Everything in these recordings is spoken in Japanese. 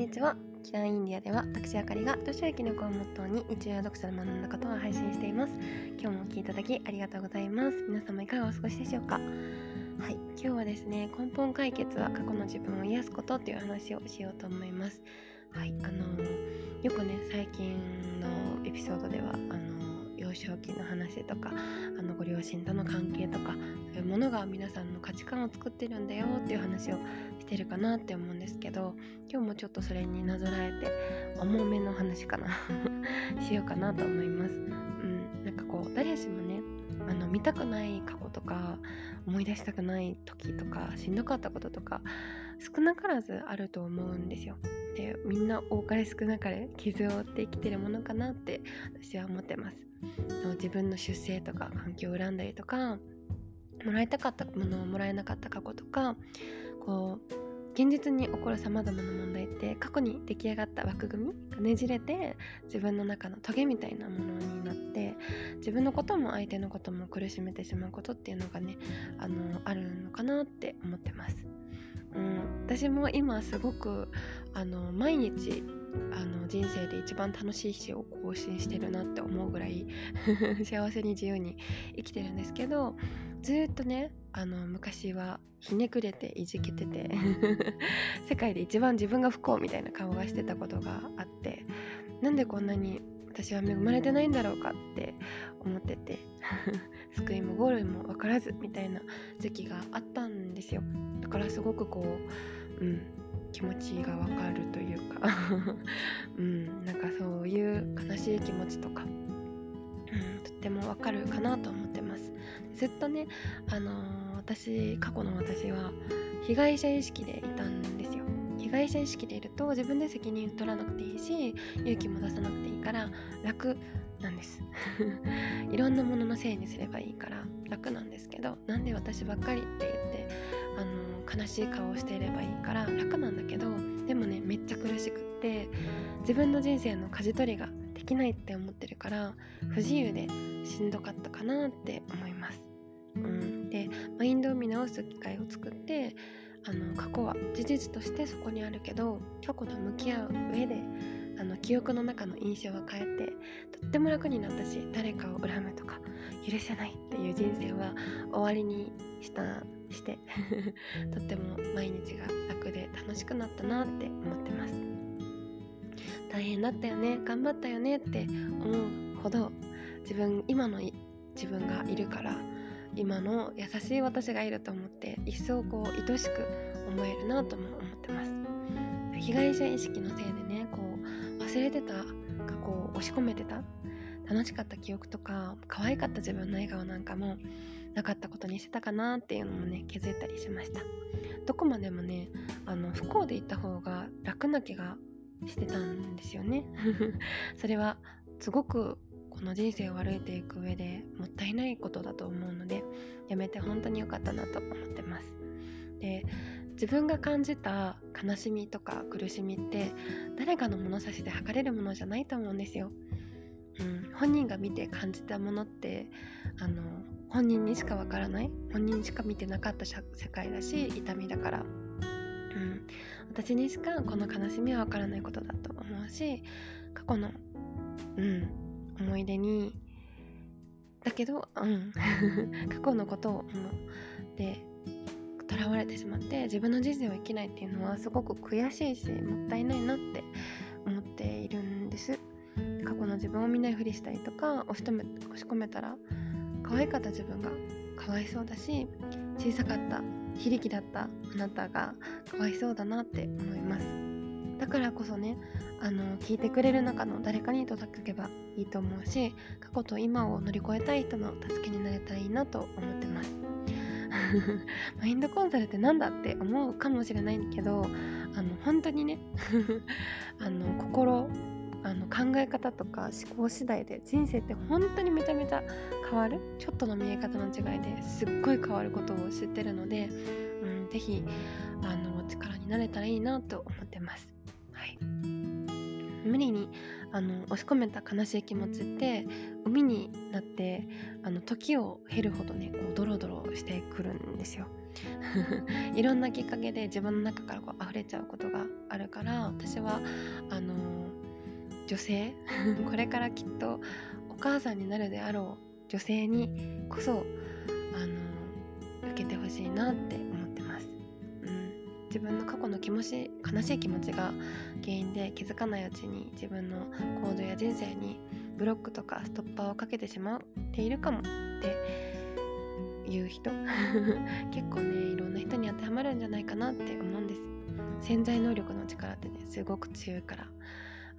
にちは。キラーインディアでは私あかりが年明けの子をモットーに日常読者で学んだことを配信しています。今日もお聴きいただきありがとうございます。皆様いかがお過ごしでしょうか？はい今日はですね根本解決は過去の自分を癒すことという話をしようと思います。はいあのー、よくね最近のエピソードではあの幼少期の話とかあのご両親との関係とかそういうものが皆さんの価値観を作ってるんだよっていう話をしてるかなって思うんですけど今日もちょっとそれになぞらえて重めの話かな しようかなと思います。うん、なんかこう誰しもねあの見たくない過去とか思い出したくない時とかしんどかったこととか少なからずあると思うんですよ。でみんな多かれ少なかれ傷を負って生きてるものかなって私は思ってます。自分の出生とか環境を恨んだりとかもらいたかったものをもらえなかった過去とかこう現実に起こるさまざまな問題って過去に出来上がった枠組みがねじれて自分の中のトゲみたいなものになって自分のことも相手のことも苦しめてしまうことっていうのがねあのあるのかなって思ってます。うん、私も今すごくあの毎日あの人生で一番楽しい日を更新してるなって思うぐらい 幸せに自由に生きてるんですけどずっとねあの昔はひねくれていじけてて 世界で一番自分が不幸みたいな顔がしてたことがあってなんでこんなに私は恵まれてないんだろうかって思ってて 救いもゴールも分からずみたいな時期があったんですよ。だからすごくこううん気持ちがわかるというか。うんなんかそういう悲しい気持ちとか、うん、とってもわかるかなと思ってます。ずっとねあのー、私過去の私は被害者意識でいたんですよ。被害者意識でいると自分で責任取らなくていいし勇気も出さなくていいから楽なんです。いろんなもののせいにすればいいから楽なんですけどなんで私ばっかりって言ってあの悲しい顔をしていればいいから楽なんだけどでもねめっちゃ苦しくって自分の人生の舵取りができないって思ってるから不自由でしんどかったかなって思います。うん、でマインドを見直す機会を作ってあの過去は事実としてそこにあるけど過去と向き合う上であの記憶の中の印象は変えてとっても楽になったし誰かを恨むとか許せないっていう人生は終わりにしたして とっても毎日が楽で楽しくなったなって思ってます。大変だったよね頑張ったよねって思うほど自分今の自分がいるから今の優しい私がいると思って一層こう愛しく思えるなとも思ってます。被害者意識のせいでねこう忘れてた過去を押し込めてた楽しかった記憶とか可愛かった自分の笑顔なんかもなかったことにしてたかなっていうのもね気づいたりしました。どこまでもねあの不幸でいた方が楽な気がしてたんですよね。それはすごくこの人生を歩いていく上でもったいないことだと思うのでやめて本当に良かったなと思ってます。で自分が感じた悲しみとか苦しみって誰かの物差しで測れるものじゃないと思うんですよ、うん、本人が見て感じたものってあの本人にしかわからない本人しか見てなかった世界だし痛みだから、うん、私にしかこの悲しみはわからないことだと思うし過去の、うん、思い出にだけど、うん、過去のことを思う。で囚われてしまって自分の人生を生きないっていうのはすごく悔しいしもったいないなって思っているんです。過去の自分を見ないふりしたりとか押し込めたら可愛かった自分がかわいそうだし小さかった非力だったあなたがかわいそうだなって思います。だからこそねあの聞いてくれる中の誰かに届けばいいと思うし過去と今を乗り越えたい人の助けになれたらいいなと思ってます。マインドコンサルって何だって思うかもしれないけどあの本当にね あの心あの考え方とか思考次第で人生って本当にめちゃめちゃ変わる。ちょっとの見え方の違いですっごい変わることを知ってるので、うん、ぜひあの力になれたらいいなと思ってます。はい、無理にあの押し込めた悲しい気持ちって海になってあの時を経るほどねこうドロドロしてくるんですよ。いろんなきっかけで自分の中からこう溢れちゃうことがあるから私はあの女性？これからきっとお母さんになるであろう女性にこそあの受けてほしいなって思ってます、うん、自分の過去の気持ち悲しい気持ちが原因で気づかないうちに自分の行動や人生にブロックとかストッパーをかけてしまっているかもっていう人。結構ねいろんな人に当てはまるんじゃないかなって思うんです。潜在能力の力ってねすごく強いから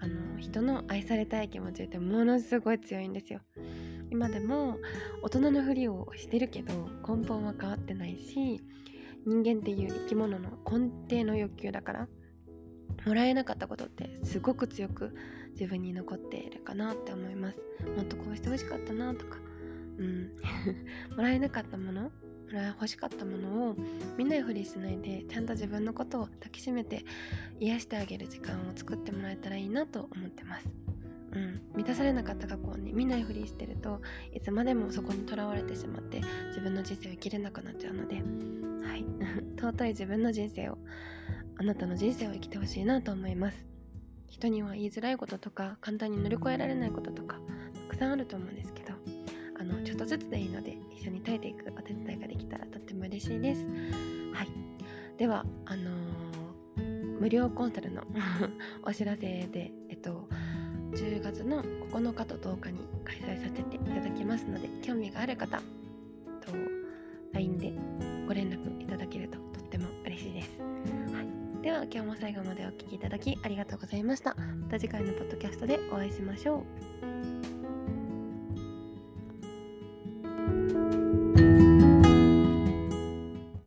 あの人の愛されたい気持ちってものすごい強いんですよ。今でも大人のふりをしてるけど根本は変わってないし人間っていう生き物の根底の欲求だからもらえなかったことってすごく強く自分に残っているかなって思います。もっとこうしてほしかったなとかうん。もらえなかったもの欲しかったものを見ないふりしないでちゃんと自分のことを抱きしめて癒してあげる時間を作ってもらえたらいいなと思ってます。うん、満たされなかった過去をね見ないふりしてるといつまでもそこにとらわれてしまって自分の人生を生きれなくなっちゃうので、はい、尊い自分の人生をあなたの人生を生きてほしいなと思います。人には言いづらいこととか簡単に乗り越えられないこととかたくさんあると思うんですけど。あのちょっとずつでいいので一緒に耐えていくお手伝いができたらとっても嬉しいです。はい。ではあのー、無料コンサルの お知らせでえっと10月の9日と10日に開催させていただきますので興味がある方と LINE でご連絡いただけるととっても嬉しいです、はい、では今日も最後までお聴きいただきありがとうございました。また次回のポッドキャストでお会いしましょう。